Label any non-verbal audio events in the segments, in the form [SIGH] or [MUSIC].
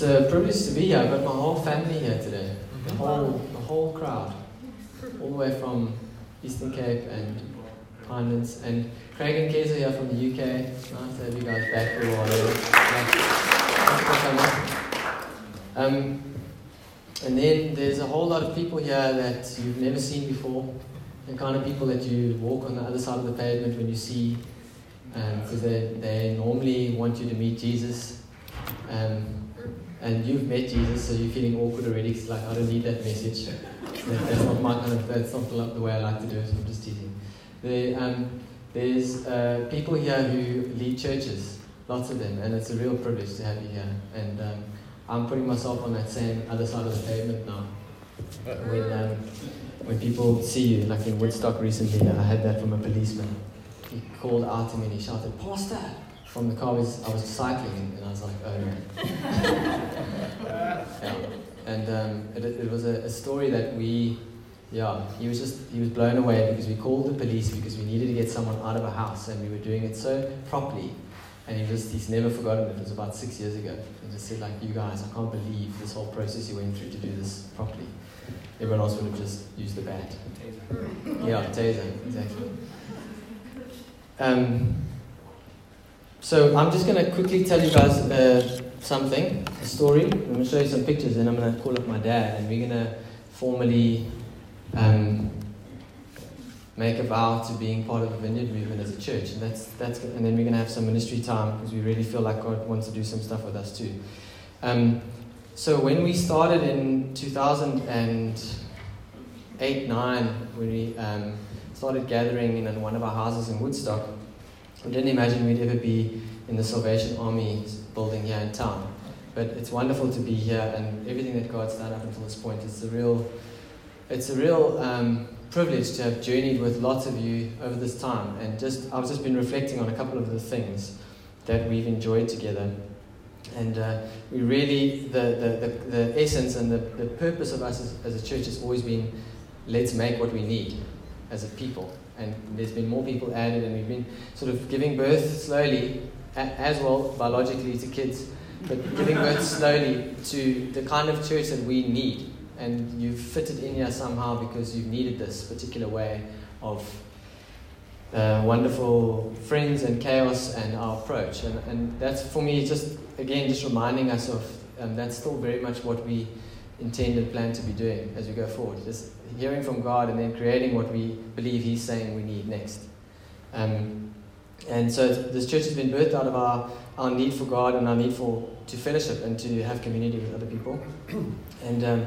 It's a privilege to be here. I've got my whole family here today. The whole, the whole crowd. All the way from Eastern Cape and Pinelands. And Craig and Kez are here from the UK. Nice to have you guys back for a while. Um, and then there's a whole lot of people here that you've never seen before. The kind of people that you walk on the other side of the pavement when you see, because um, they, they normally want you to meet Jesus. Um, and you've met Jesus, so you're feeling awkward already. Cause like I don't need that message. That, that's not my kind of. That's not the way I like to do it. I'm just teasing. There, um, there's uh, people here who lead churches, lots of them, and it's a real privilege to have you here. And um, I'm putting myself on that same other side of the pavement now. When um, when people see you, like in Woodstock recently, I had that from a policeman. He called out to me and he shouted, "Pastor!" From the car was I was cycling and I was like, oh no. [LAUGHS] yeah. And um, it, it was a, a, story that we, yeah, he was just, he was blown away because we called the police because we needed to get someone out of a house and we were doing it so properly. And he just, he's never forgotten it. It was about six years ago. He just said like, you guys, I can't believe this whole process you went through to do this properly. Everyone else would have just used the bat. Yeah, taser, exactly. Um, so I'm just going to quickly tell you guys uh, something, a story. I'm going to show you some pictures, and I'm going to call up my dad, and we're going to formally um, make a vow to being part of the Vineyard movement as a church, and that's that's. And then we're going to have some ministry time because we really feel like God wants to do some stuff with us too. Um, so when we started in 2008, nine, we um, started gathering in one of our houses in Woodstock I didn't imagine we'd ever be in the Salvation Army building here in town. But it's wonderful to be here, and everything that God's done up until this point, it's a real, it's a real um, privilege to have journeyed with lots of you over this time. And just, I've just been reflecting on a couple of the things that we've enjoyed together. And uh, we really, the, the, the, the, essence and the, the purpose of us as, as a church has always been let's make what we need as a people and there's been more people added, and we've been sort of giving birth slowly, as well biologically to kids, but giving birth slowly to the kind of church that we need. And you've fitted in here somehow because you've needed this particular way of uh, wonderful friends and chaos and our approach. And, and that's for me just, again, just reminding us of um, that's still very much what we intend and plan to be doing as we go forward. Just hearing from God and then creating what we believe He's saying we need next. Um, and so this church has been birthed out of our, our need for God and our need for to fellowship and to have community with other people. [CLEARS THROAT] and um,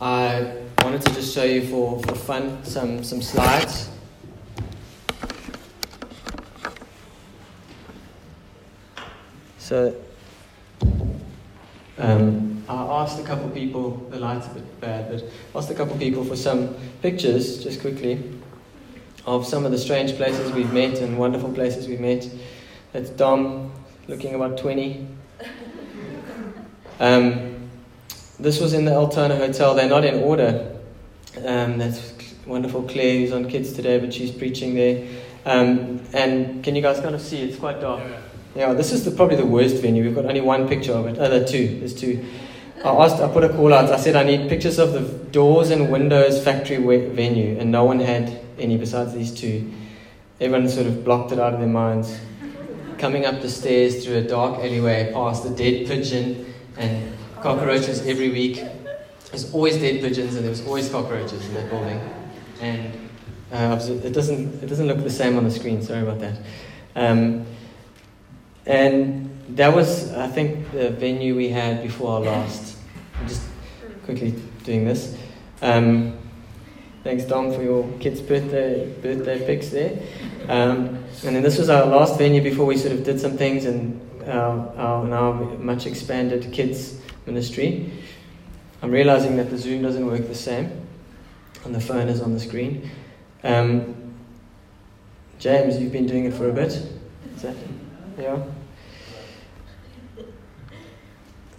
I wanted to just show you for, for fun some, some slides. So um, I asked a couple people, the light's a bit bad, but asked a couple people for some pictures, just quickly, of some of the strange places we've met and wonderful places we've met. That's Dom, looking about 20. Um, this was in the Altona Hotel. They're not in order. Um, that's wonderful Claire, who's on kids today, but she's preaching there. Um, and can you guys kind of see? It's quite dark. Yeah, this is the, probably the worst venue. We've got only one picture of it. Oh, there are two. There's two. I asked, I put a call out. I said I need pictures of the doors and windows factory venue, and no one had any besides these two. Everyone sort of blocked it out of their minds. Coming up the stairs through a dark alleyway past a dead pigeon and cockroaches every week. There's always dead pigeons and there was always cockroaches in that building. And uh, it doesn't it doesn't look the same on the screen. Sorry about that. Um, and that was, I think, the venue we had before our last. I'm just quickly doing this. Um, thanks, Dom, for your kids' birthday birthday pics there. Um, and then this was our last venue before we sort of did some things and our, our now much expanded kids ministry. I'm realizing that the Zoom doesn't work the same and the phone is on the screen. Um, James, you've been doing it for a bit. Is that, yeah?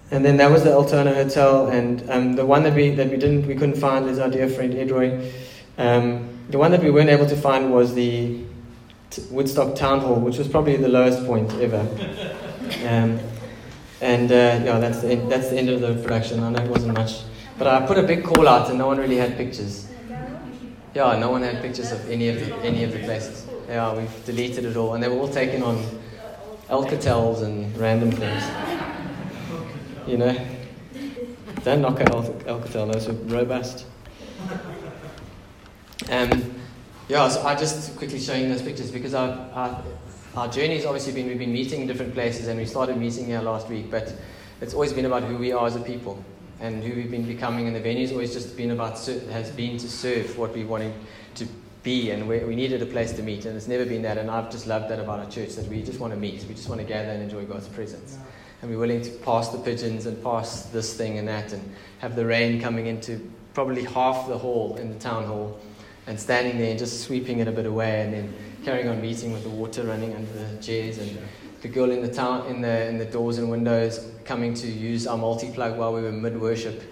And then that was the Altona Hotel, and um, the one that we that we didn't we couldn't find is our dear friend Edroy. Um, the one that we weren't able to find was the T- Woodstock Town Hall, which was probably the lowest point ever. [LAUGHS] Um, And uh, yeah, that's the, end, that's the end of the production. I know it wasn't much. But I put a big call out and no one really had pictures. Yeah, no one had pictures of any of the, any of the places. Yeah, we've deleted it all. And they were all taken on Alcatels and random things. You know? Don't knock out Alcatel, those are robust. Um, yeah, so I just quickly showing those pictures because our, our, our journey has obviously been we've been meeting in different places and we started meeting here last week, but it's always been about who we are as a people and who we've been becoming, and the venue's always just been about has been to serve what we wanted to be, and we, we needed a place to meet, and it's never been that, and I've just loved that about our church that we just want to meet, we just want to gather and enjoy God's presence, and we're willing to pass the pigeons and pass this thing and that, and have the rain coming into probably half the hall in the town hall, and standing there and just sweeping it a bit away, and then carrying on meeting with the water running under the chairs and the girl in the town in the in the doors and windows coming to use our multi plug while we were mid worship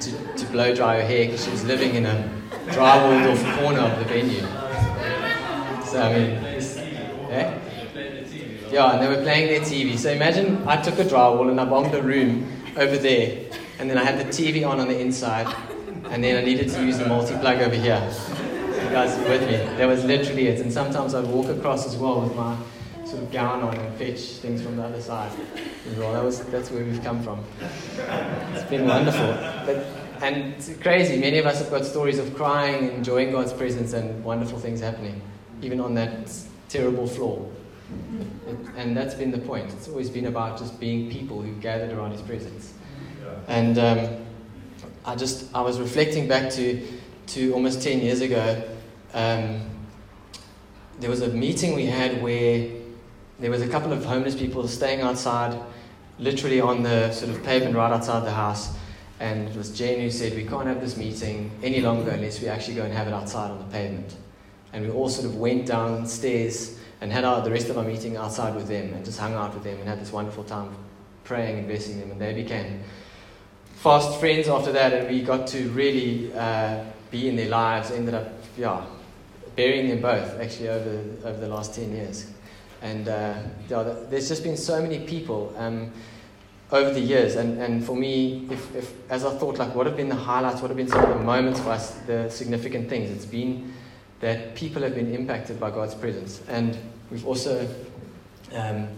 to, to blow dry her hair because she was living in a drywalled off corner of the venue. So I mean, yeah, yeah, and they were playing their TV. So imagine I took a drywall and I bombed a room over there, and then I had the TV on on the inside, and then I needed to use the multi plug over here. You guys with me? That was literally it. And sometimes I'd walk across as well with my sort of gown on and fetch things from the other side as well. That was, that's where we've come from. It's been wonderful. But, and it's crazy. Many of us have got stories of crying, enjoying God's presence, and wonderful things happening, even on that terrible floor. It, and that's been the point. It's always been about just being people who gathered around His presence. And um, I just I was reflecting back to to almost ten years ago. Um, there was a meeting we had where there was a couple of homeless people staying outside, literally on the sort of pavement right outside the house. And it was Jane who said, We can't have this meeting any longer unless we actually go and have it outside on the pavement. And we all sort of went downstairs and had our, the rest of our meeting outside with them and just hung out with them and had this wonderful time praying and blessing them. And they became fast friends after that, and we got to really uh, be in their lives. Ended up, yeah, burying them both actually over, over the last 10 years. And uh, there's just been so many people um, over the years. And, and for me, if, if, as I thought, like, what have been the highlights, what have been some of the moments for us, the significant things, it's been that people have been impacted by God's presence. And we've also um,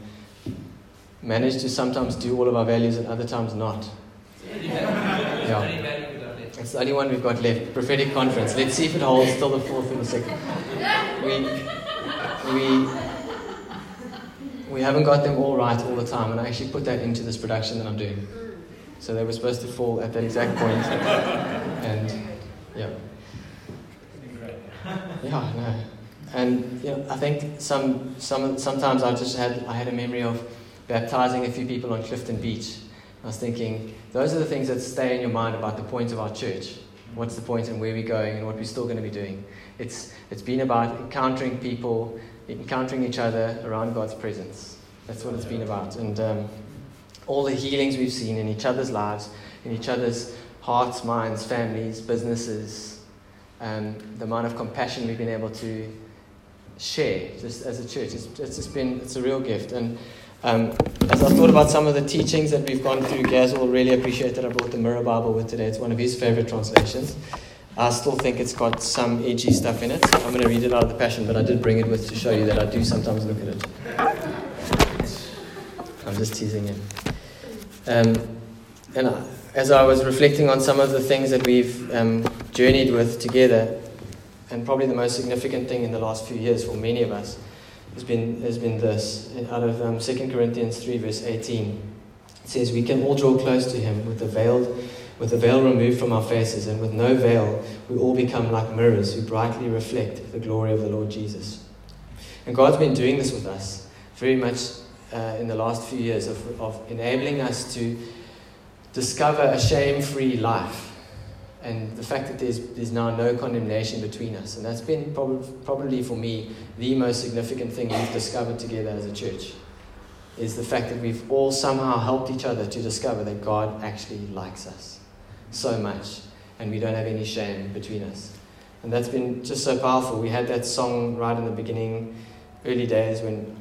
managed to sometimes do all of our values and other times not. Yeah. It's the only one we've got left. Prophetic conference. Let's see if it holds till the fourth and the second. We, we we haven't got them all right all the time, and I actually put that into this production that I'm doing. So they were supposed to fall at that exact point, [LAUGHS] and yeah, yeah, no, and you know, I think some some sometimes I just had I had a memory of baptizing a few people on Clifton Beach. I was thinking those are the things that stay in your mind about the point of our church. What's the point and where we're going and what we're still going to be doing. It's it's been about encountering people encountering each other around God's presence. That's what it's been about. And um, all the healings we've seen in each other's lives, in each other's hearts, minds, families, businesses, um, the amount of compassion we've been able to share just as a church. It's, it's just been, it's a real gift. And um, as I thought about some of the teachings that we've gone through, Gaz will really appreciate that I brought the Mirror Bible with today. It's one of his favorite translations. I still think it's got some edgy stuff in it. I'm going to read it out of the Passion, but I did bring it with to show you that I do sometimes look at it. I'm just teasing him. Um, and I, as I was reflecting on some of the things that we've um, journeyed with together, and probably the most significant thing in the last few years for many of us has been, has been this. Out of um, 2 Corinthians 3, verse 18, it says, We can all draw close to him with the veiled with the veil removed from our faces, and with no veil, we all become like mirrors who brightly reflect the glory of the Lord Jesus. And God's been doing this with us very much uh, in the last few years of, of enabling us to discover a shame free life. And the fact that there's, there's now no condemnation between us. And that's been prob- probably for me the most significant thing we've discovered together as a church is the fact that we've all somehow helped each other to discover that God actually likes us so much, and we don't have any shame between us. And that's been just so powerful. We had that song right in the beginning, early days when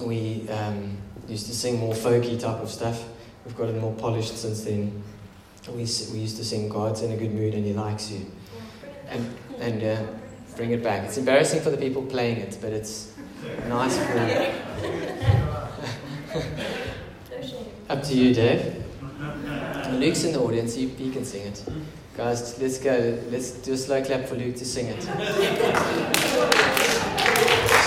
we um, used to sing more folky type of stuff. we've gotten more polished since then. We, we used to sing God's in a good mood and He likes you. And, and uh, bring it back. It's embarrassing for the people playing it, but it's nice for [LAUGHS] Up to you, Dave. Luke's in the audience, he, he can sing it. Guys, let's go. Let's do a slow clap for Luke to sing it.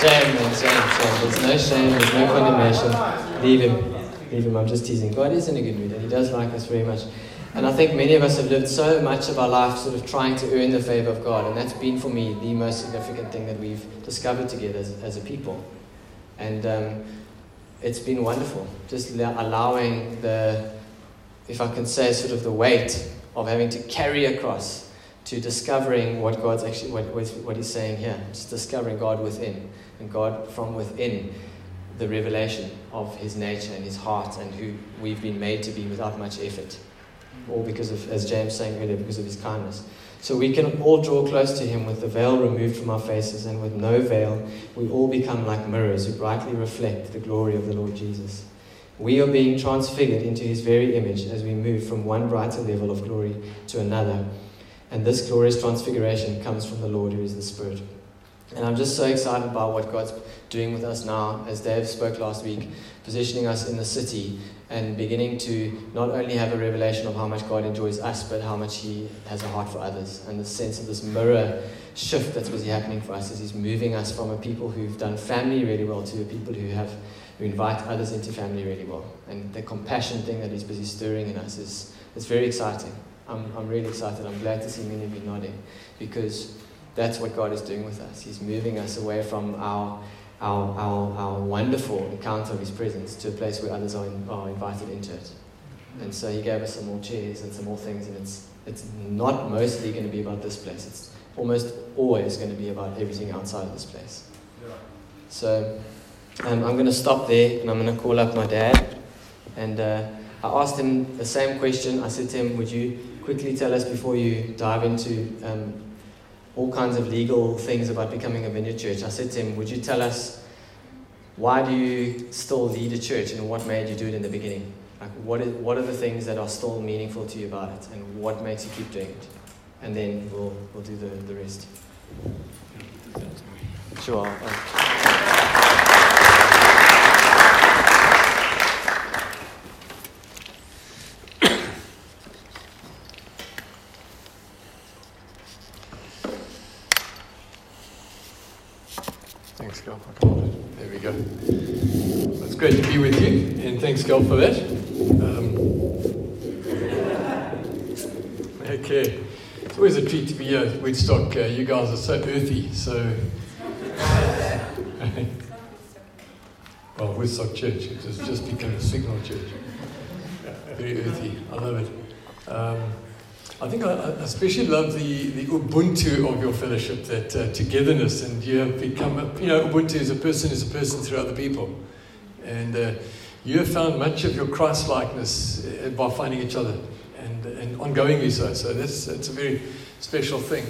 Shame, man, shame, shame. There's no shame, there's no condemnation. Leave him. Leave him. I'm just teasing. God is in a good mood and He does like us very much. And I think many of us have lived so much of our life sort of trying to earn the favor of God. And that's been for me the most significant thing that we've discovered together as, as a people. And um, it's been wonderful. Just allowing the, if I can say, sort of the weight of having to carry across to discovering what God's actually, what, what He's saying here. Just discovering God within and God from within the revelation of His nature and His heart and who we've been made to be without much effort. All because of, as James saying earlier, because of His kindness. So we can all draw close to Him with the veil removed from our faces, and with no veil, we all become like mirrors who brightly reflect the glory of the Lord Jesus. We are being transfigured into his very image as we move from one brighter level of glory to another. And this glorious transfiguration comes from the Lord who is the Spirit. And I'm just so excited about what God's doing with us now, as Dave spoke last week, positioning us in the city and beginning to not only have a revelation of how much God enjoys us, but how much He has a heart for others. And the sense of this mirror shift that's busy happening for us is He's moving us from a people who've done family really well to a people who have who invite others into family really well. And the compassion thing that He's busy stirring in us is, it's very exciting. I'm, I'm really excited. I'm glad to see many of you nodding because that's what God is doing with us. He's moving us away from our, our, our, our wonderful encounter of His presence to a place where others are, in, are invited into it. And so He gave us some more chairs and some more things, and it's, it's not mostly going to be about this place. It's almost always going to be about everything outside of this place. So um, I'm going to stop there and I'm going to call up my dad. And uh, I asked him the same question. I said to him, Would you quickly tell us before you dive into um, all kinds of legal things about becoming a vineyard church? I said to him, Would you tell us why do you still lead a church and what made you do it in the beginning? Like, what, is, what are the things that are still meaningful to you about it and what makes you keep doing it? And then we'll, we'll do the, the rest. Sure Gal. There we go. It's great to be with you, and thanks, Gal, for that. Um, okay. It's always a treat to be here at Woodstock. Uh, you guys are so earthy, so. well, Woodstock Church, it has just become a signal church. Very earthy. I love it. Um, I think I, especially love the, the Ubuntu of your fellowship, that uh, togetherness, and you have become, a, you know, Ubuntu is a person is a person through other people. And uh, you have found much of your Christ likeness uh, by finding each other, and, and ongoingly so. So that's, that's a very special thing.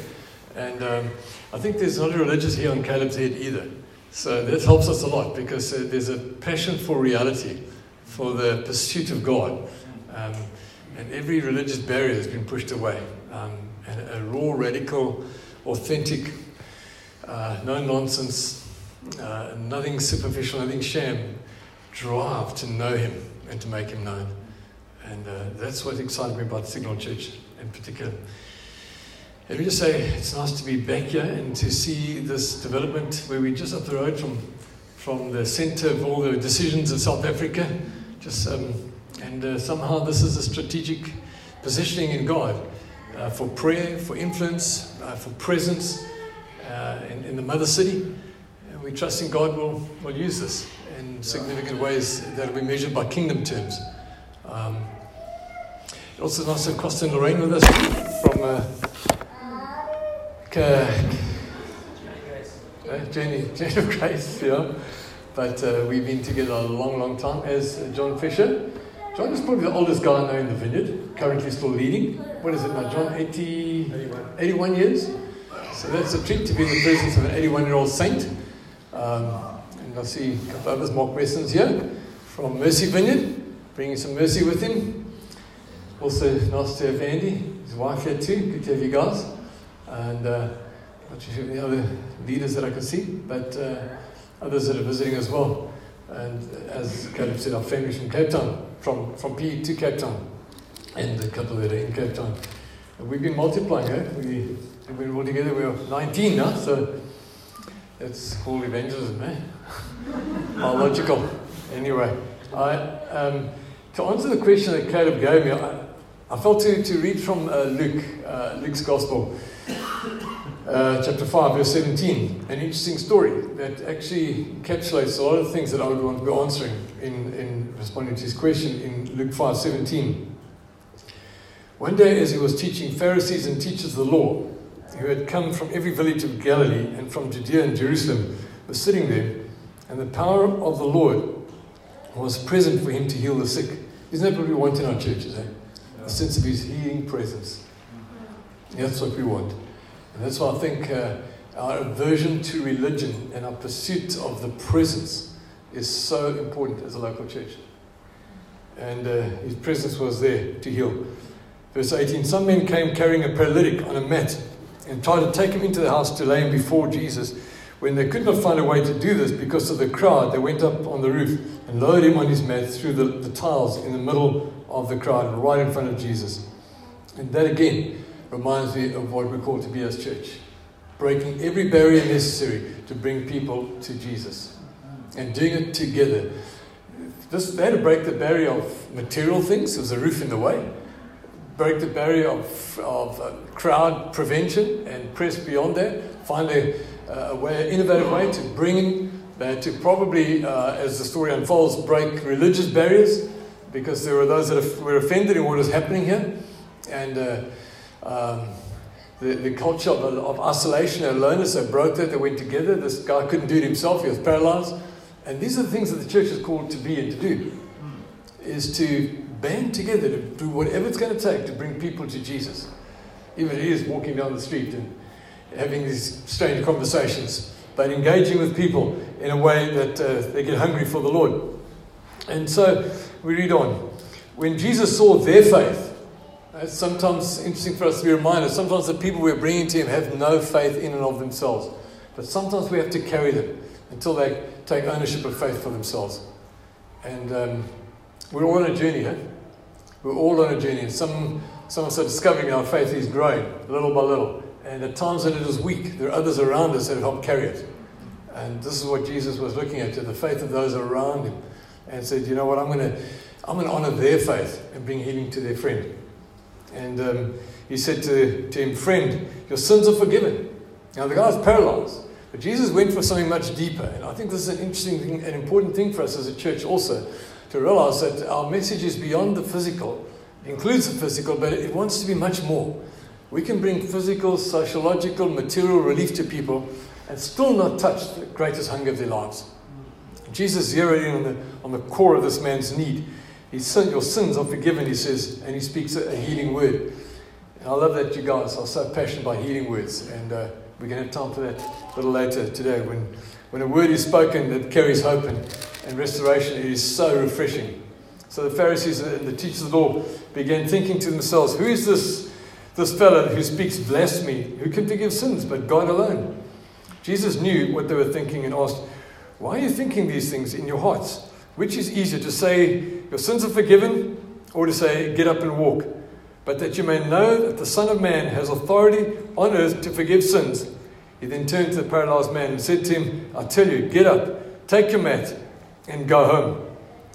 And um, I think there's not a religious here on Caleb's head either. So that helps us a lot because uh, there's a passion for reality, for the pursuit of God. Um, and every religious barrier has been pushed away. Um, and a raw, radical, authentic, uh, no nonsense, uh, nothing superficial, nothing sham drive to know Him and to make Him known. And uh, that's what excited me about Signal Church in particular. Let me just say it's nice to be back here and to see this development where we're just up the road from, from the center of all the decisions of South Africa. Just um, and uh, somehow this is a strategic positioning in God uh, for prayer, for influence, uh, for presence uh, in, in, the mother city. And we trust in God will, will use this in significant ways that will be measured by kingdom terms. Um, also nice to have and Lorraine with us from uh, Jenny, [LAUGHS] Jenny of Grace, yeah. But uh, we've been together a long, long time as John Fisher. John is probably the oldest guy now in the vineyard, currently still leading. What is it now, John? 80, 81. 81 years? So that's a treat to be in the presence of an 81 year old saint. Um, and I see a couple of others, Mark Wesson's here from Mercy Vineyard. bringing some mercy with him. Also, nice to have Andy, his wife here too. Good to have you guys. And uh, not sure the other leaders that I can see, but uh, others that are visiting as well. And as Caleb said, our family from Cape Town, from, from PE to Cape Town, and a couple that are in Cape Town. We've been multiplying, eh? We, been all together, we're 19 now, so it's called evangelism, eh? Biological. Anyway, I, um, to answer the question that Caleb gave me, I, I felt to, to read from uh, Luke, uh, Luke's Gospel, uh, chapter 5, verse 17. An interesting story that actually encapsulates a lot of things that I would want to be answering in, in responding to his question in Luke 5, 17. One day, as he was teaching Pharisees and teachers of the law, who had come from every village of Galilee and from Judea and Jerusalem, were sitting there, and the power of the Lord was present for him to heal the sick. Isn't that what we want in our churches? Eh? A sense of his healing presence. That's what we want. And that's why I think uh, our aversion to religion and our pursuit of the presence is so important as a local church. And uh, his presence was there to heal. Verse 18 Some men came carrying a paralytic on a mat and tried to take him into the house to lay him before Jesus. When they could not find a way to do this because of the crowd, they went up on the roof and lowered him on his mat through the, the tiles in the middle of the crowd, right in front of Jesus. And that again reminds me of what we're called to be as church breaking every barrier necessary to bring people to Jesus and doing it together. This, they had to break the barrier of material things, there was a roof in the way, break the barrier of, of uh, crowd prevention and press beyond that, find a, uh, a way, innovative way to bring in, uh, to probably, uh, as the story unfolds, break religious barriers because there were those that were offended in what was happening here. And uh, um, the, the culture of, of isolation and aloneness, they broke that, they went together. This guy couldn't do it himself, he was paralyzed. And these are the things that the church is called to be and to do, is to band together to do whatever it's going to take to bring people to Jesus. Even it is walking down the street and having these strange conversations, but engaging with people in a way that uh, they get hungry for the Lord. And so we read on. When Jesus saw their faith, it's sometimes interesting for us to be reminded. Sometimes the people we're bringing to Him have no faith in and of themselves. But sometimes we have to carry them until they take ownership of faith for themselves. And um, we're all on a journey? We're all on a journey. And some, some of us are discovering our faith is growing little by little. And at times when it is weak, there are others around us that help carry it. And this is what Jesus was looking at, to the faith of those around him. And said, you know what, I'm going to I'm to honor their faith and bring healing to their friend. And um, he said to, to him, Friend, your sins are forgiven. Now, the guy's paralyzed. But Jesus went for something much deeper. And I think this is an interesting thing, an important thing for us as a church also to realize that our message is beyond the physical. Includes the physical, but it wants to be much more. We can bring physical, sociological, material relief to people and still not touch the greatest hunger of their lives. Jesus zeroed in on the, on the core of this man's need. He said, Your sins are forgiven, he says, and he speaks a, a healing word. And I love that you guys are so passionate by healing words. And uh, we're going to have time for that a little later today. When, when a word is spoken that carries hope and, and restoration, it is so refreshing. So the Pharisees and the teachers of the law began thinking to themselves, Who is this, this fellow who speaks blasphemy? Who can forgive sins but God alone? Jesus knew what they were thinking and asked, Why are you thinking these things in your hearts? Which is easier to say, Your sins are forgiven, or to say, Get up and walk? But that you may know that the Son of Man has authority on earth to forgive sins. He then turned to the paralyzed man and said to him, I tell you, get up, take your mat, and go home.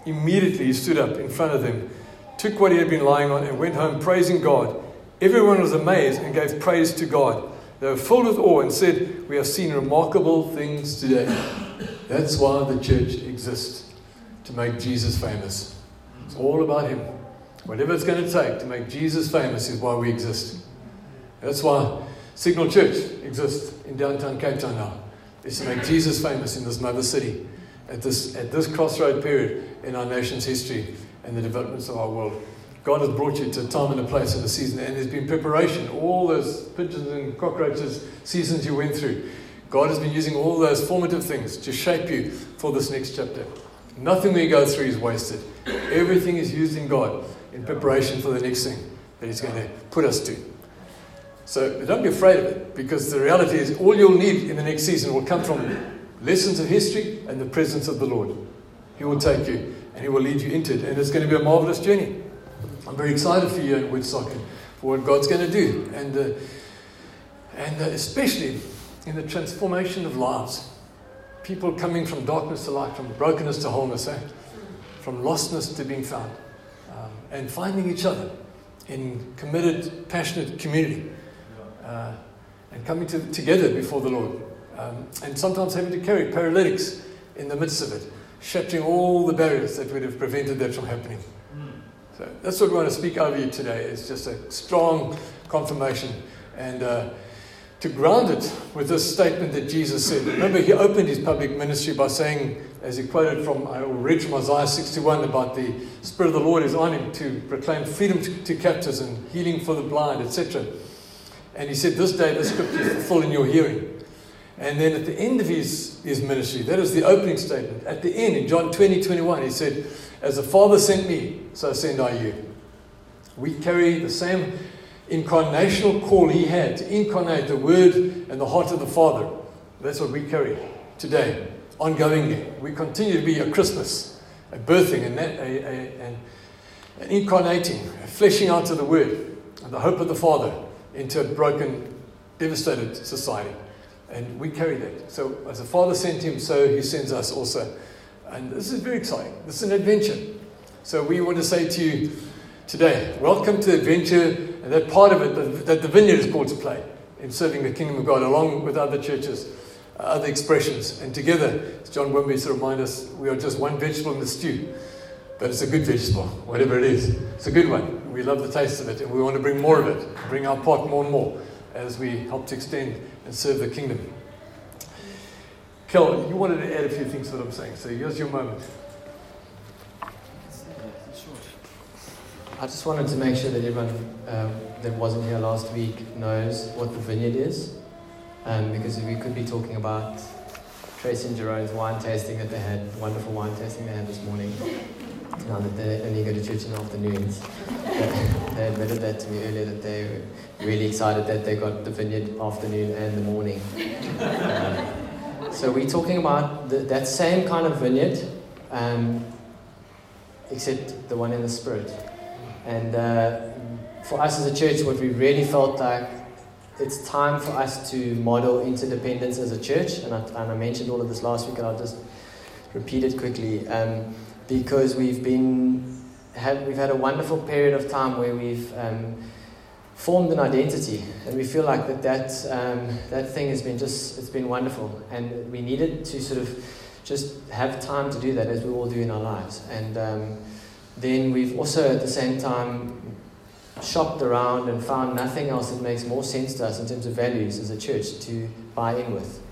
Immediately he stood up in front of them, took what he had been lying on, and went home praising God. Everyone was amazed and gave praise to God. They were filled with awe and said, We have seen remarkable things today. That's why the church exists, to make Jesus famous. It's all about Him. Whatever it's going to take to make Jesus famous is why we exist. That's why Signal Church exists in downtown Cape Town now. Is to make Jesus famous in this mother city at this, at this crossroad period in our nation's history and the developments of our world. God has brought you to a time and a place of a season, and there's been preparation. All those pigeons and cockroaches seasons you went through, God has been using all those formative things to shape you for this next chapter. Nothing we go through is wasted. Everything is used in God in preparation for the next thing that He's going to put us to. So don't be afraid of it, because the reality is all you'll need in the next season will come from lessons of history and the presence of the Lord. He will take you and He will lead you into it, and it's going to be a marvelous journey. I'm very excited for you in Woodstock and for what God's going to do, and, uh, and uh, especially in the transformation of lives. People coming from darkness to light, from brokenness to wholeness, eh? from lostness to being found, um, and finding each other in committed, passionate community uh, and coming to, together before the Lord. Um, and sometimes having to carry paralytics in the midst of it, shattering all the barriers that would have prevented that from happening. So that's what we want to speak over you today. It's just a strong confirmation and uh, to ground it with this statement that Jesus said. Remember, he opened his public ministry by saying, as he quoted from, I read from Isaiah 61 about the Spirit of the Lord is on him to proclaim freedom to, captives and healing for the blind, etc. And he said, This day the scripture is fulfilled in your hearing. And then at the end of his, his ministry, that is the opening statement. At the end, in John 20, 21, he said, As the Father sent me, so send I you. We carry the same incarnational call he had to incarnate the Word and the heart of the Father. That's what we carry today, ongoingly. We continue to be a Christmas, a birthing, and a, a, a, an incarnating, a fleshing out of the Word and the hope of the Father into a broken, devastated society. And we carry that. So, as the Father sent him, so he sends us also. And this is very exciting. This is an adventure. So, we want to say to you today, welcome to the adventure, and that part of it that the vineyard is called to play in serving the kingdom of God, along with other churches, uh, other expressions. And together, as John Wimber used to remind us, we are just one vegetable in the stew. But it's a good vegetable, whatever it is. It's a good one. We love the taste of it, and we want to bring more of it, bring our pot more and more as we help to extend and serve the kingdom. Kel, you wanted to add a few things to what I'm saying, so here's your moment. I just wanted to make sure that everyone uh, that wasn't here last week knows what the vineyard is, um, because we could be talking about Tracy and Jerome's wine tasting that they had, wonderful wine tasting they had this morning. Now that they only go to church in the afternoons, [LAUGHS] they admitted that to me earlier that they were really excited that they got the vineyard afternoon and the morning. Um, so we're talking about the, that same kind of vineyard, um, except the one in the spirit. And uh, for us as a church, what we really felt like it's time for us to model interdependence as a church. And I, and I mentioned all of this last week, and I'll just repeat it quickly. Um, because we've been had, we've had a wonderful period of time where we've um, formed an identity, and we feel like that that um, that thing has been just it's been wonderful, and we needed to sort of just have time to do that as we all do in our lives, and um, then we've also at the same time shopped around and found nothing else that makes more sense to us in terms of values as a church to buy in with.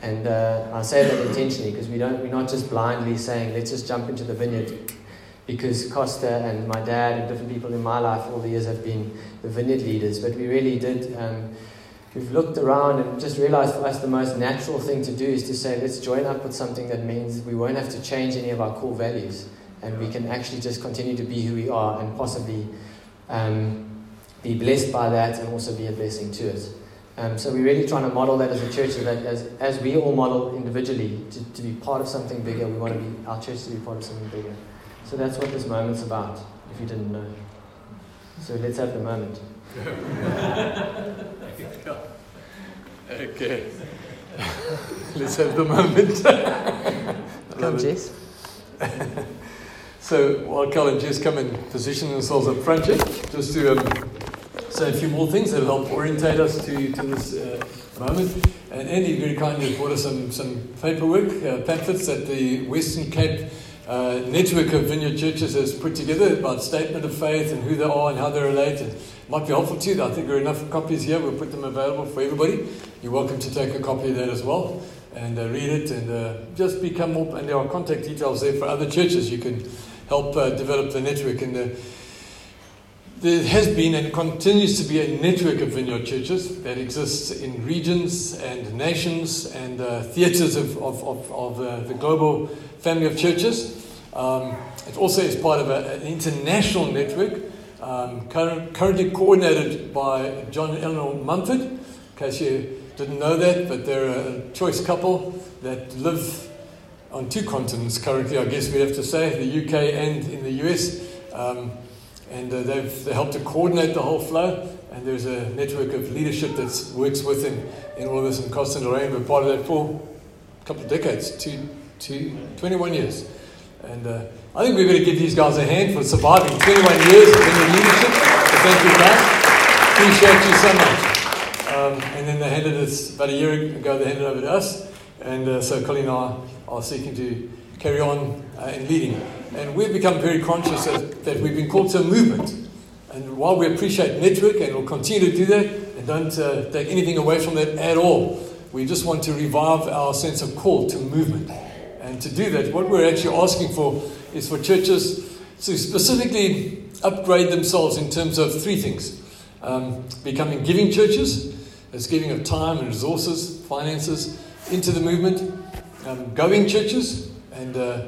And uh, I say that intentionally because we don't, we're not just blindly saying, let's just jump into the vineyard because Costa and my dad and different people in my life all the years have been the vineyard leaders. But we really did, um, we've looked around and just realized for us the most natural thing to do is to say, let's join up with something that means we won't have to change any of our core values. And we can actually just continue to be who we are and possibly um, be blessed by that and also be a blessing to us. Um, so we're really trying to model that as a church, so that as, as we all model individually to, to be part of something bigger, we want to be our church to be part of something bigger. So that's what this moment's about, if you didn't know. So let's have the moment. okay. [LAUGHS] let's have the moment. Come, Jess. so while Cal and Jess come and position themselves up front here, just to um, say a few more things that will help orientate us to, to this uh, moment. And Andy very kindly brought us some, some paperwork, uh, pamphlets that the Western Cape uh, network of vineyard churches has put together about statement of faith and who they are and how they relate. And might be helpful to you. I think there are enough copies here. We'll put them available for everybody. You're welcome to take a copy of that as well and uh, read it and uh, just become more. And there are contact details there for other churches. You can help uh, develop the network and the there has been and continues to be a network of vineyard churches that exists in regions and nations and uh, theatres of, of, of, of uh, the global family of churches. Um, it also is part of a, an international network um, current, currently coordinated by John and Eleanor Mumford. In case you didn't know that, but they're a choice couple that live on two continents currently, I guess we have to say, the UK and in the US. Um, and uh, they've they helped to coordinate the whole flow. And there's a network of leadership that works with them in all of this. And Costa and Lorraine were part of that for a couple of decades, two, two, 21 years. And uh, I think we're going to give these guys a hand for surviving 21 years of the leadership. So thank you, guys. Appreciate you so much. Um, and then they handed us, about a year ago, they handed over to us. And uh, so Colleen and I are seeking to carry on uh, in leading. And we've become very conscious that, that we've been called to a movement. And while we appreciate network and we'll continue to do that and don't uh, take anything away from that at all, we just want to revive our sense of call to movement. And to do that, what we're actually asking for is for churches to specifically upgrade themselves in terms of three things um, becoming giving churches, as giving of time and resources, finances into the movement, um, going churches, and uh,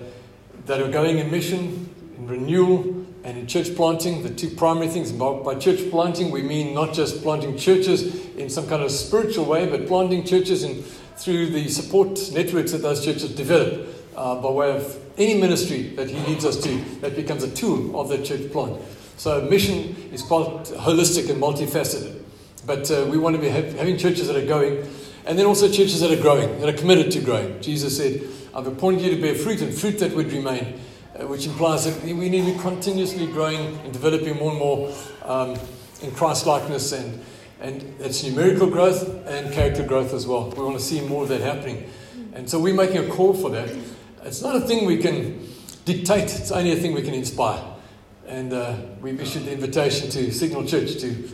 that are going in mission, in renewal, and in church planting, the two primary things. By church planting, we mean not just planting churches in some kind of spiritual way, but planting churches in, through the support networks that those churches develop uh, by way of any ministry that he leads us to that becomes a tool of the church plant. So, mission is quite holistic and multifaceted. But uh, we want to be ha- having churches that are going, and then also churches that are growing, that are committed to growing. Jesus said, I've appointed you to bear fruit and fruit that would remain, uh, which implies that we need to be continuously growing and developing more and more um, in Christ likeness, and, and that's numerical growth and character growth as well. We want to see more of that happening. And so we're making a call for that. It's not a thing we can dictate, it's only a thing we can inspire. And uh, we've issued the invitation to Signal Church to,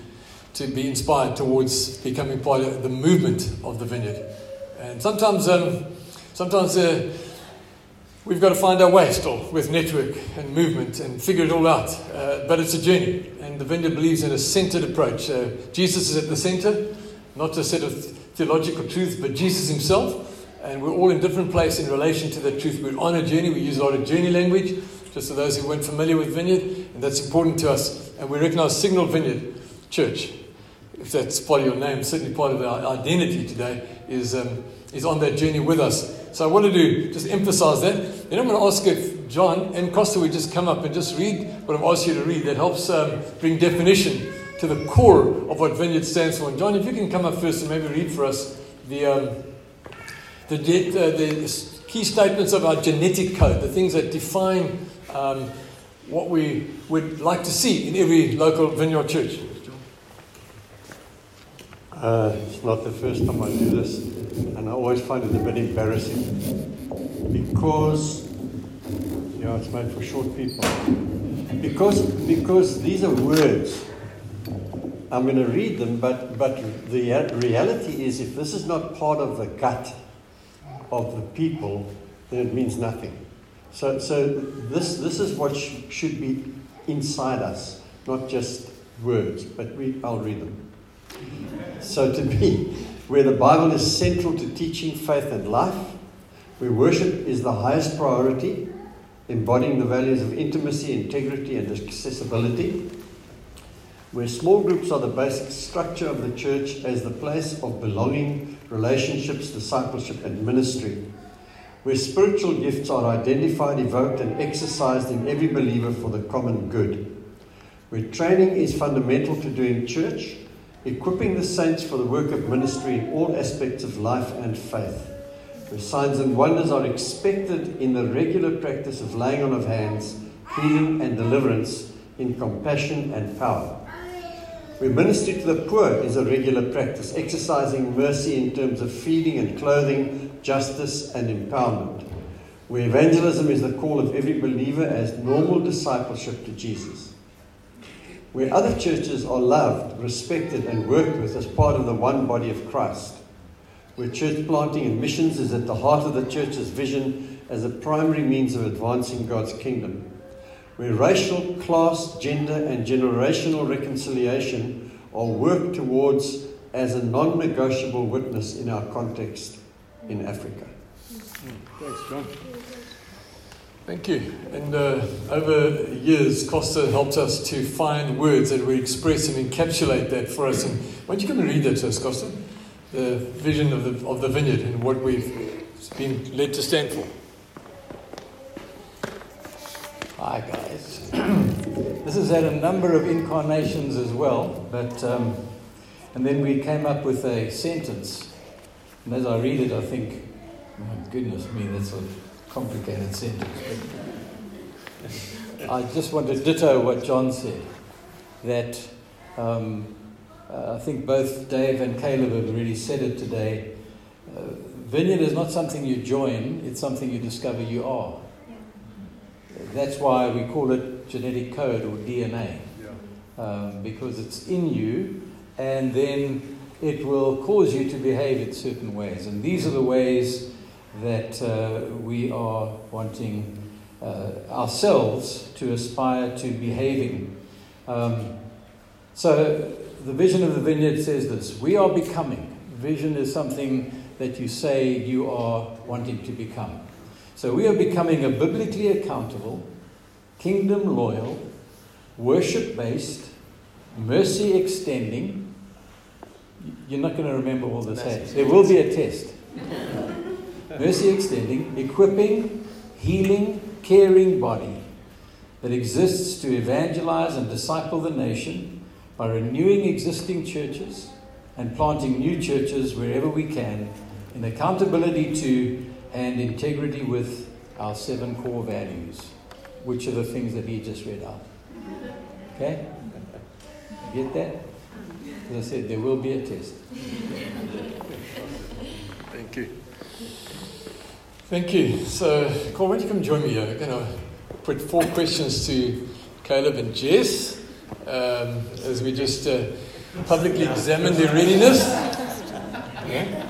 to be inspired towards becoming part of the movement of the vineyard. And sometimes um, Sometimes uh, we've got to find our way still with network and movement and figure it all out. Uh, but it's a journey, and the Vineyard believes in a centered approach. Uh, Jesus is at the center, not a set of theological truths, but Jesus himself. And we're all in different place in relation to that truth. We're on a journey. We use a lot of journey language, just for those who weren't familiar with Vineyard, and that's important to us. And we recognize Signal Vineyard Church, if that's part of your name, certainly part of our identity today, is, um, is on that journey with us. So I wanted to just emphasize that. Then I'm going to ask if John and Costa would just come up and just read what I've asked you to read. That helps um, bring definition to the core of what Vineyard stands for. And John, if you can come up first and maybe read for us the, um, the, uh, the key statements of our genetic code, the things that define um, what we would like to see in every local Vineyard church. Uh, it's not the first time I do this, and I always find it a bit embarrassing because, yeah, it's made for short people. Because, because these are words. I'm going to read them, but, but the reality is if this is not part of the gut of the people, then it means nothing. So, so this, this is what sh- should be inside us, not just words, but we, I'll read them. So, to be where the Bible is central to teaching faith and life, where worship is the highest priority, embodying the values of intimacy, integrity, and accessibility, where small groups are the basic structure of the church as the place of belonging, relationships, discipleship, and ministry, where spiritual gifts are identified, evoked, and exercised in every believer for the common good, where training is fundamental to doing church equipping the saints for the work of ministry in all aspects of life and faith, where signs and wonders are expected in the regular practice of laying on of hands, healing and deliverance in compassion and power. Where ministry to the poor is a regular practice, exercising mercy in terms of feeding and clothing, justice and empowerment. Where evangelism is the call of every believer as normal discipleship to Jesus where other churches are loved, respected, and worked with as part of the one body of Christ, where church planting and missions is at the heart of the church's vision as a primary means of advancing God's kingdom, where racial, class, gender, and generational reconciliation are worked towards as a non negotiable witness in our context in Africa. Thanks, John. Thank you. And uh, over years, Costa helped us to find words that would express and encapsulate that for us. And why don't you come and read that to us, Costa? The vision of the, of the vineyard and what we've been led to stand for. Hi, guys. [CLEARS THROAT] this has had a number of incarnations as well, but um, and then we came up with a sentence. And as I read it, I think, my goodness me, that's a complicated sentence. I just want to ditto what John said. That um, uh, I think both Dave and Caleb have really said it today. Uh, vineyard is not something you join; it's something you discover you are. That's why we call it genetic code or DNA, um, because it's in you, and then it will cause you to behave in certain ways. And these are the ways that uh, we are wanting uh, ourselves to aspire to behaving. Um, so the vision of the vineyard says this we are becoming. Vision is something that you say you are wanting to become. So we are becoming a biblically accountable, kingdom loyal, worship based, mercy extending. You're not going to remember all this. Hey? There will be a test. Mercy extending, equipping, healing, caring body that exists to evangelize and disciple the nation by renewing existing churches and planting new churches wherever we can in accountability to and integrity with our seven core values, which are the things that he just read out. Okay? You get that? As I said, there will be a test. Thank you. Thank you. So, Cole, why don't you come join me here? I'm going to put four questions to Caleb and Jess um, as we just uh, publicly examine their readiness. Yeah?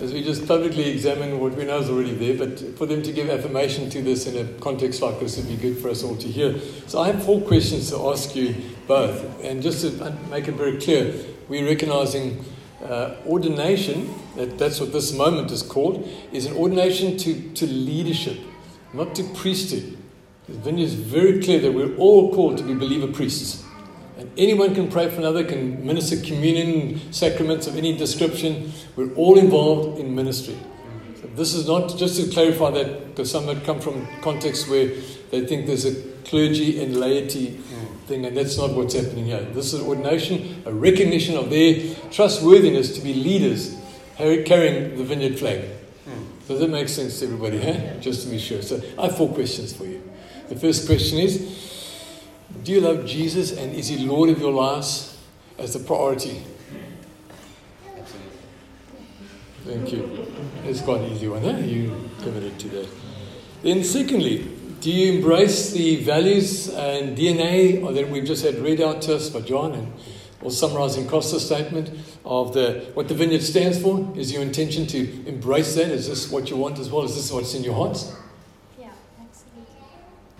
As we just publicly examine what we know is already there, but for them to give affirmation to this in a context like this would be good for us all to hear. So I have four questions to ask you both. And just to make it very clear, we're recognizing uh, ordination, that, that's what this moment is called, is an ordination to, to leadership, not to priesthood. Vineyard is very clear that we're all called to be believer priests. Anyone can pray for another, can minister communion, sacraments of any description. We're all involved in ministry. So this is not, just to clarify that, because some might come from contexts where they think there's a clergy and laity thing, and that's not what's happening here. This is ordination, a recognition of their trustworthiness to be leaders carrying the vineyard flag. Does that make sense to everybody, huh? Just to be sure. So I have four questions for you. The first question is do you love Jesus and is He Lord of your lives as the priority? Thank you. It's quite an easy one, huh? You committed to that. Then, secondly, do you embrace the values and DNA that we've just had read out to us by John and or summarizing Costa's statement of the what the vineyard stands for? Is your intention to embrace that? Is this what you want as well? Is this what's in your hearts? Yeah, absolutely.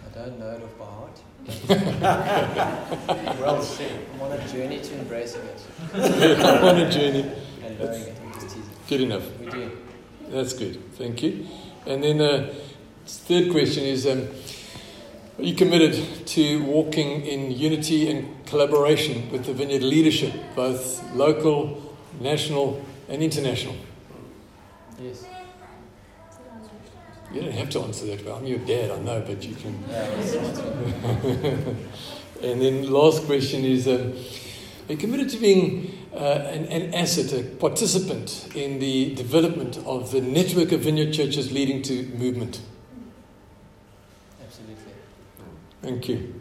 I don't know it off by heart. [LAUGHS] well said. I'm on a journey to embracing it [LAUGHS] I'm on a journey. and knowing it. I'm just teasing. Good enough. We do. That's good. Thank you. And then the uh, third question is um, Are you committed to walking in unity and collaboration with the Vineyard leadership, both local, national, and international? Yes. You don't have to answer that. I'm your dad, I know, but you can. [LAUGHS] And then last question is um, Are you committed to being uh, an, an asset, a participant in the development of the network of vineyard churches leading to movement? absolutely. Thank you.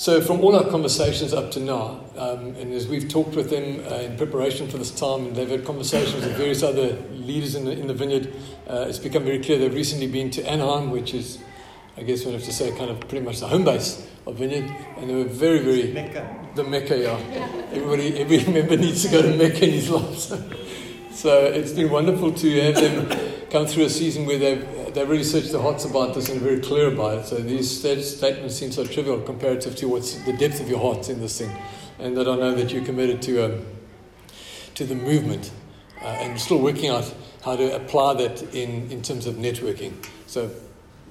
So, from all our conversations up to now, um, and as we've talked with them uh, in preparation for this time, and they've had conversations with various other leaders in the, in the vineyard, uh, it's become very clear they've recently been to Anaheim, which is, I guess we have to say, kind of pretty much the home base of vineyard, and they were very, very Mecca. the Mecca, yeah. Everybody, every [LAUGHS] member needs to go to Mecca in his life. [LAUGHS] So it's been wonderful to have them come through a season where they've, they've really searched hearts about this and are very clear about it. So these statements seem so trivial comparative to what's the depth of your hearts in this thing. And that I know that you're committed to, um, to the movement uh, and still working out how to apply that in, in terms of networking. So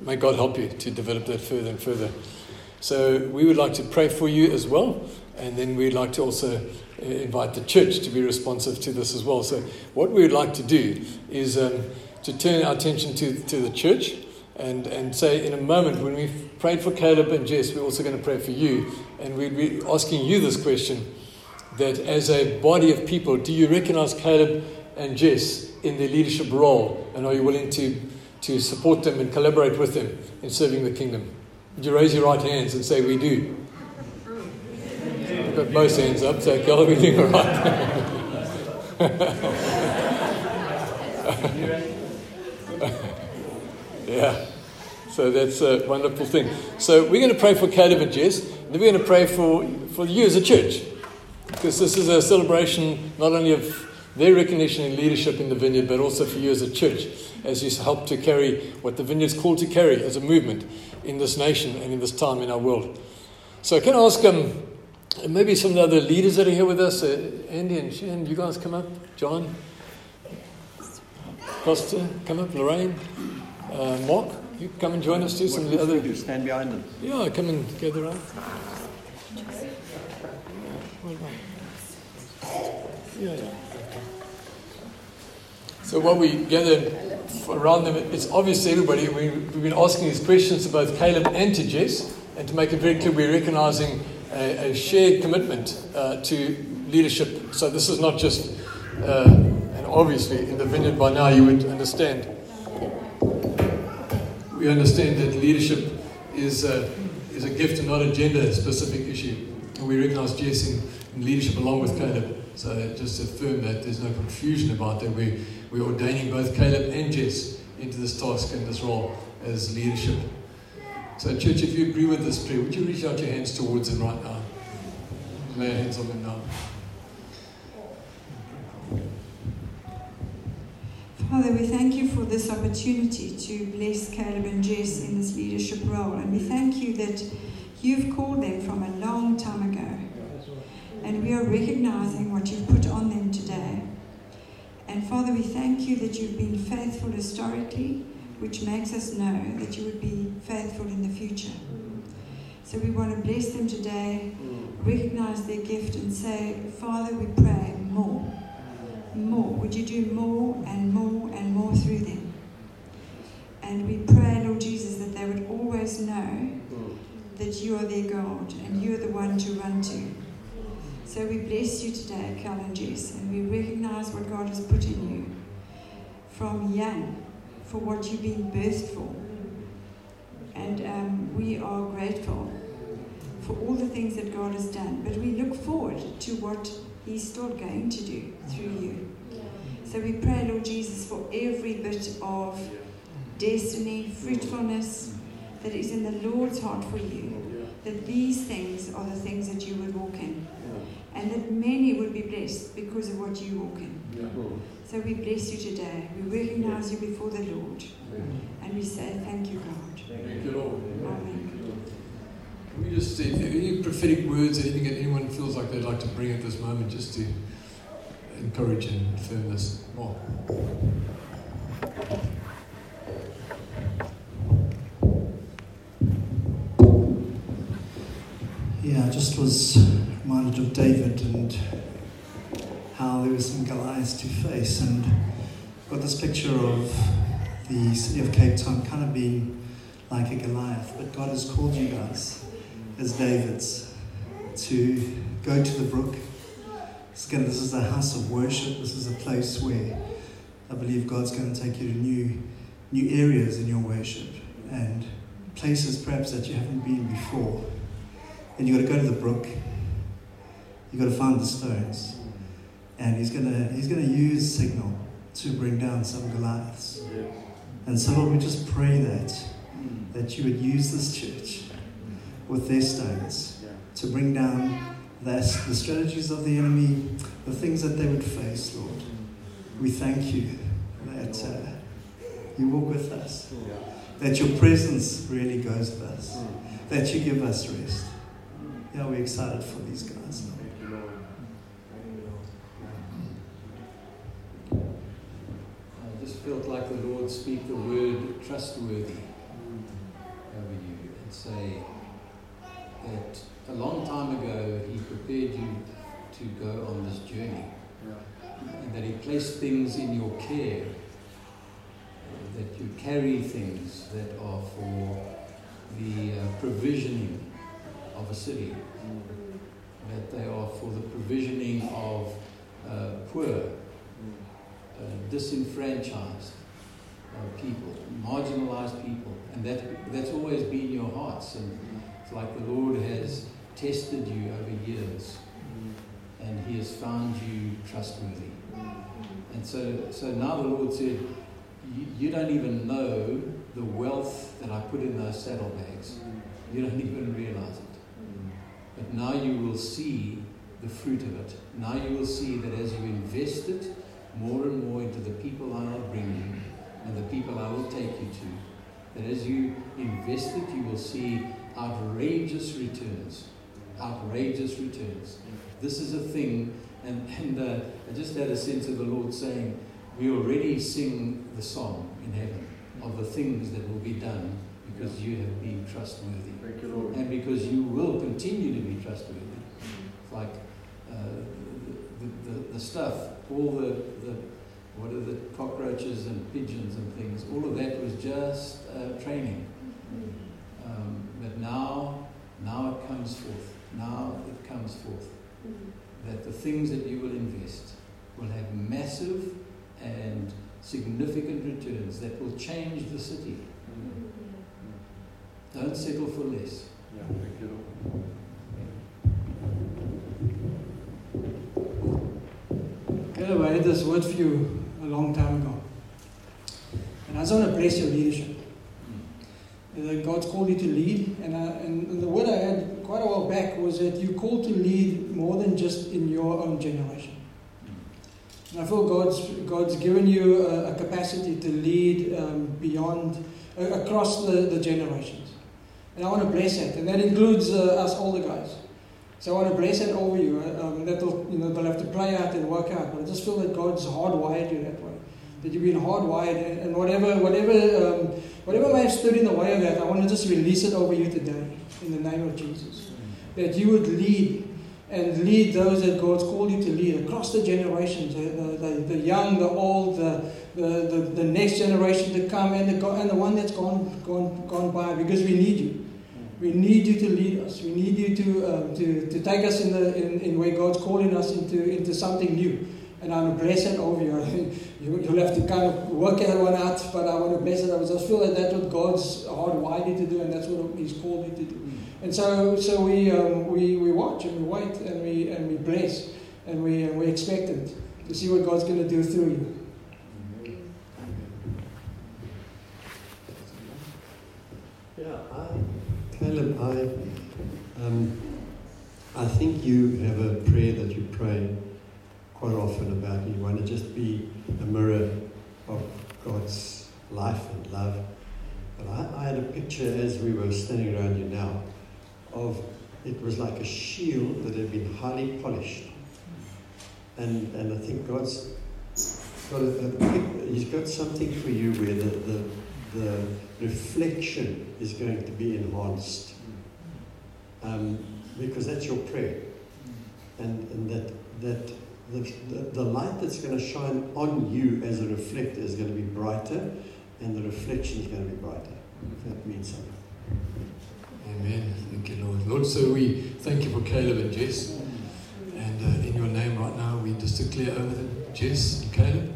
may God help you to develop that further and further. So we would like to pray for you as well. And then we'd like to also uh, invite the church to be responsive to this as well. So, what we would like to do is um, to turn our attention to, to the church and, and say, in a moment, when we've prayed for Caleb and Jess, we're also going to pray for you. And we'd be asking you this question that as a body of people, do you recognize Caleb and Jess in their leadership role? And are you willing to, to support them and collaborate with them in serving the kingdom? Would you raise your right hands and say, We do? got both hands up, so Kelly, we doing all right. [LAUGHS] [LAUGHS] yeah. So that's a wonderful thing. So we're going to pray for Caleb and Jess, and we're going to pray for, for you as a church. Because this is a celebration not only of their recognition and leadership in the vineyard, but also for you as a church, as you help to carry what the vineyard's called to carry as a movement in this nation and in this time in our world. So can I ask um, maybe some of the other leaders that are here with us, uh, Andy and Shan, you guys come up, John, Costa, come up, Lorraine, uh, Mark, you come and join us too. Some of the must other, do? Stand behind them. yeah, come and gather around. Yeah, yeah. So while we gather around them, it's obvious to everybody we, we've been asking these questions to both Caleb and to Jess, and to make it very clear, we're recognizing a, a shared commitment uh, to leadership. So this is not just, uh, obviously in the vineyard by now you would understand. We understand that leadership is a, is a gift and not a gender specific issue. And we recognize Jess in, in leadership along with Caleb. So just affirm that there's no confusion about that. We, we're ordaining both Caleb and Jess into this task and this role as leadership. So, church, if you agree with this prayer, would you reach out your hands towards him right now? Lay your hands on him now. Father, we thank you for this opportunity to bless Caleb and Jess in this leadership role. And we thank you that you've called them from a long time ago. And we are recognizing what you've put on them today. And Father, we thank you that you've been faithful historically, which makes us know that you would be faithful in the future. So we want to bless them today, recognize their gift, and say, Father, we pray more more. Would you do more and more and more through them? And we pray, Lord Jesus, that they would always know that you are their God and you are the one to run to. So we bless you today, Cal and Jess, and we recognize what God has put in you from young for what you've been birthed for. And um, we are grateful for all the things that God has done, but we look forward to what He's still going to do through you. So we pray, Lord Jesus, for every bit of destiny, fruitfulness that is in the Lord's heart for you, that these things are the things that you would walk in, and that many would be blessed because of what you walk in. So we bless you today. We recognize you before the Lord, and we say, Thank you, God. Thank you, Lord. Amen. Can we just any prophetic words, anything that anyone feels like they'd like to bring at this moment, just to encourage and affirm this more? Yeah, I just was reminded of David and how there was some Goliaths to face, and got this picture of the city of Cape Town kind of being like a Goliath. But God has called you guys as Davids to go to the brook. Gonna, this is a house of worship. This is a place where I believe God's going to take you to new, new areas in your worship and places perhaps that you haven't been before. And you've got to go to the brook. You've got to find the stones. And he's going to, he's going to use signal to bring down some Goliaths. And so, Lord, we just pray that, that you would use this church with their stones to bring down that, the strategies of the enemy, the things that they would face, Lord. we thank you that uh, you walk with us, that your presence really goes with us, that you give us rest. Yeah, we're excited for these guys. Just felt like the Lord speak the word trustworthy over you and say that a long time ago He prepared you to go on this journey. And that He placed things in your care, that you carry things that are for the uh, provisioning of a city, that they are for the provisioning of uh, poor, uh, disenfranchised uh, people, marginalized people, and that that's always been your hearts. And it's like the Lord has tested you over years, and He has found you trustworthy. And so, so now the Lord said, you, don't even know the wealth that I put in those saddlebags. You don't [LAUGHS] even realize it. But now you will see the fruit of it. Now you will see that as you invest it more and more into the people I will bring you and the people I will take you to, that as you invest it, you will see outrageous returns. Outrageous returns. This is a thing, and, and uh, I just had a sense of the Lord saying, We already sing the song in heaven of the things that will be done because you have been trustworthy. Thank you. And because you will continue to be trustworthy. It's like uh, the, the, the stuff, all the, the, what are the cockroaches and pigeons and things, all of that was just uh, training. Um, but now, now it comes forth. Now it comes forth. Mm-hmm. That the things that you will invest will have massive and significant returns that will change the city. Mm-hmm. Don't settle for less. Yeah, thank you, Lord. Caleb, I had this word for you a long time ago. And I just want to bless your leadership. That God's called you to lead. And, I, and the word I had quite a while back was that you're called to lead more than just in your own generation. And I feel God's, God's given you a, a capacity to lead um, beyond, uh, across the, the generations. And I want to bless that. And that includes uh, us older guys. So I want to bless that over you. uh, Um, that will, you know, they'll have to play out and work out. But I just feel that God's hardwired you that way. That you've been hardwired, and, whatever, whatever, um, whatever may have stood in the way of that, I want to just release it over you today, in the name of Jesus. That you would lead and lead those that God's called you to lead across the generations, the, the, the, young, the old, the, the, the, the next generation to come, and the, and the one that's gone, gone, gone by, because we need you. We need you to lead us. We need you to, um, to, to take us in, the, in, in where God's calling us into, into something new. And I'm to bless it over you. [LAUGHS] you. You'll have to kind of work that one out, but I want to bless it. I just feel that that's what God's hardwired you to do, and that's what He's called you to do. And so, so we, um, we, we watch and we wait and we, and we bless and we, and we expectant to see what God's going to do through you. Yeah, I, Caleb, I, um, I think you have a prayer that you pray quite often about you want to just be a mirror of God's life and love. But I, I had a picture as we were standing around you now of it was like a shield that had been highly polished. And, and I think God's got a, a He's got something for you where the, the, the reflection is going to be enhanced. Um, because that's your prayer. And, and that, that the, the, light that's going to shine on you as a reflector is going to be brighter, and the reflection is going to be brighter. If that means something. Amen. Thank you, Lord. Lord, so we thank you for Caleb and Jess. And uh, in your name right now, we just declare over them, Jess and Caleb,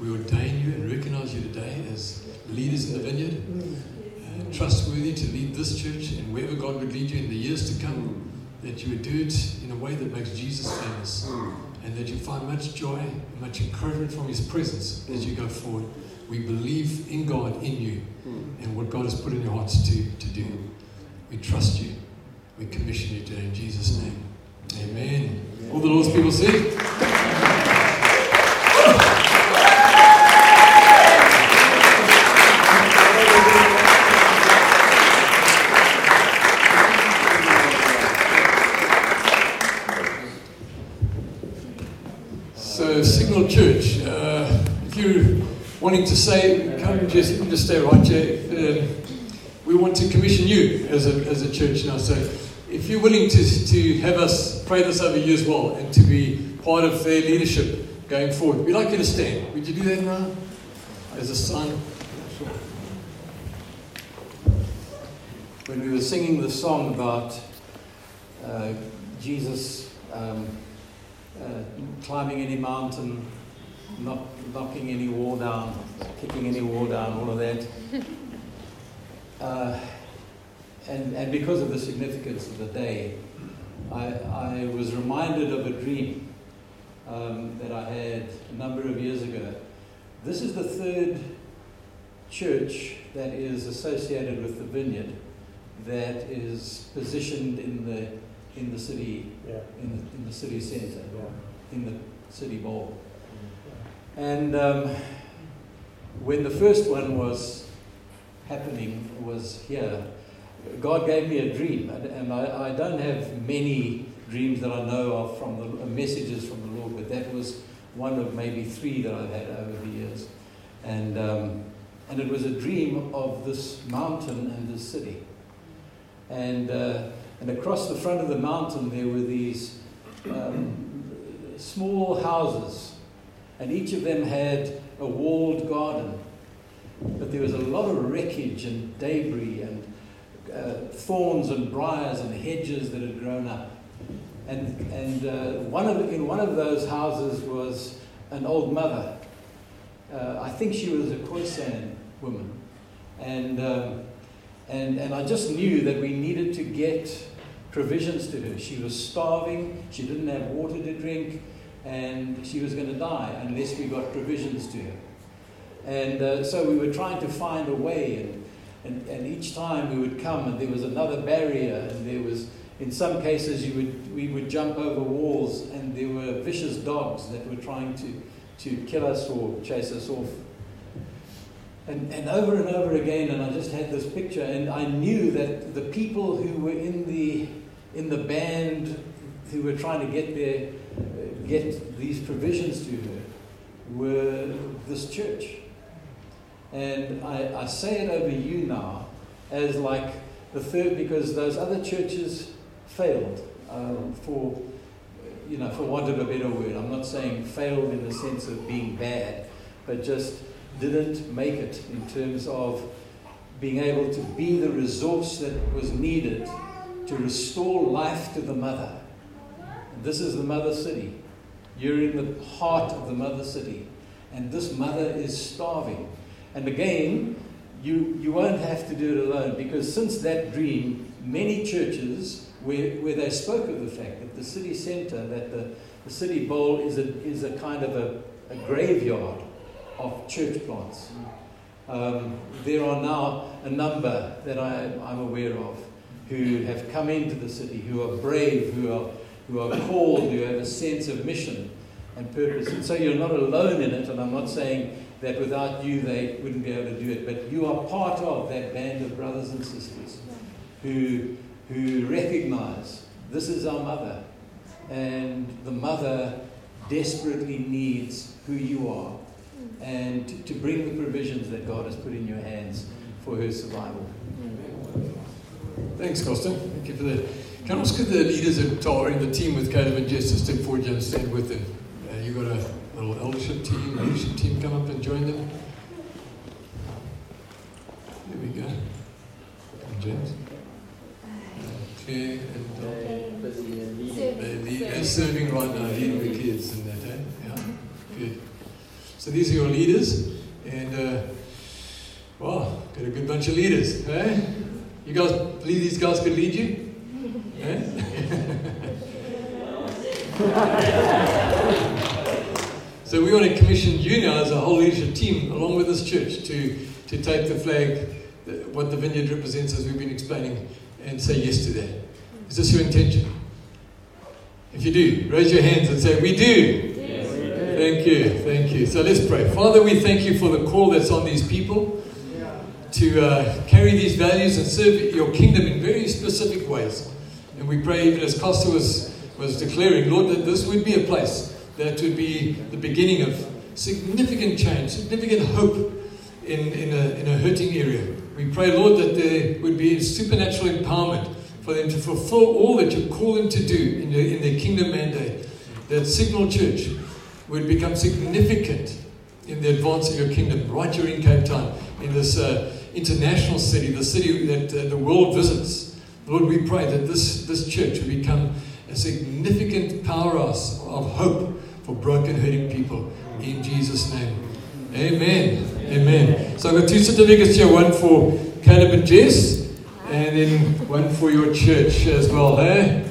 we ordain you and recognize you today as leaders in the vineyard, uh, trustworthy to lead this church and wherever God would lead you in the years to come, that you would do it in a way that makes Jesus famous and that you find much joy, much encouragement from His presence as hmm. you go forward. We believe in God, in you, hmm. and what God has put in your hearts to, to do. We trust you. We commission you today in Jesus' name. Amen. All the Lord's people say. Wanting to say, come just, just stay right here. Uh, we want to commission you as a, as a church now. So, if you're willing to, to have us pray this over you as well and to be part of their leadership going forward, we'd like you to stand. Would you do that now? As a sign. When we were singing the song about uh, Jesus um, uh, climbing any mountain, not knocking any wall down, kicking any wall down, all of that. Uh, and, and because of the significance of the day, I, I was reminded of a dream um, that I had a number of years ago. This is the third church that is associated with the vineyard that is positioned in the in the city Yeah. in the, in the city centre, in the city bowl. And um, when the first one was happening, was here, God gave me a dream, and, and I, I don't have many dreams that I know of from the uh, messages from the Lord, but that was one of maybe three that I've had over the years, and um, and it was a dream of this mountain and this city, and uh, and across the front of the mountain there were these um, small houses, and each of them had a walled garden, but there was a lot of wreckage and debris and uh, thorns and briars and hedges that had grown up. And, and uh, one of, in one of those houses was an old mother. Uh, I think she was a Khoisan woman. And, um, and, and I just knew that we needed to get provisions to her. She was starving, she didn't have water to drink, and she was going to die unless we got provisions to her. And uh, so we were trying to find a way, and, and, and each time we would come, and there was another barrier, and there was, in some cases, you would, we would jump over walls, and there were vicious dogs that were trying to, to kill us or chase us off. And, and over and over again, and I just had this picture, and I knew that the people who were in the, in the band who were trying to get their, uh, get these provisions to her were this church. And I, I say it over you now as like the third, because those other churches failed um, for, you know, for want of a better word. I'm not saying failed in the sense of being bad, but just didn't make it in terms of being able to be the resource that was needed to restore life to the mother. This is the mother city. You're in the heart of the mother city. And this mother is starving. And again, you, you won't have to do it alone because since that dream, many churches where, where they spoke of the fact that the city centre, that the, the city bowl is a, is a kind of a, a graveyard of church plants. Um, there are now a number that I, I'm aware of who have come into the city, who are brave, who are, who are called, who have a sense of mission and purpose. And so you're not alone in it, and I'm not saying that without you they wouldn't be able to do it, but you are part of that band of brothers and sisters who, who recognize this is our mother, and the mother desperately needs who you are, and to, bring the provisions that God has put in your hands for her survival. Thanks, Costa. Thank you for that. Can I ask the leaders are in the team with Caleb and Jess to step forward and stand with them? Uh, you got a little eldership team, leadership team come up and join them. There we go. And James. Claire and Don. They're, lead- they're serving right now, leading the kids and that, eh? Yeah, good. So these are your leaders, and uh, wow, got a good bunch of leaders, eh? You guys believe these guys could lead you? Eh? so we want to commission you now as a whole leadership team, along with this church, to, to take the flag, what the vineyard represents, as we've been explaining, and say yes to that. Is this your intention? If you do, raise your hands and say, We do. Thank you, thank you. So let's pray. Father, we thank you for the call that's on these people to uh, carry these values and serve your kingdom in very specific ways. And we pray, even as Costa was, was declaring, Lord, that this would be a place that would be the beginning of significant change, significant hope in, in, a, in a hurting area. We pray, Lord, that there would be supernatural empowerment for them to fulfill all that you call them to do in, the, in their kingdom mandate. That Signal Church would become significant in the advance of your kingdom right here in Cape Town, in this uh, international city, the city that uh, the world visits. Lord, we pray that this, this church would become a significant powerhouse of hope for broken, hurting people. In Jesus' name. Amen. Amen. So I've got two certificates here one for Caleb and Jess, and then one for your church as well. Hey?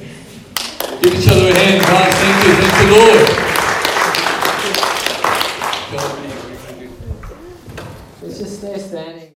Give each other a hand, guys. Thank you. Thank you, Lord. Let's just stay standing.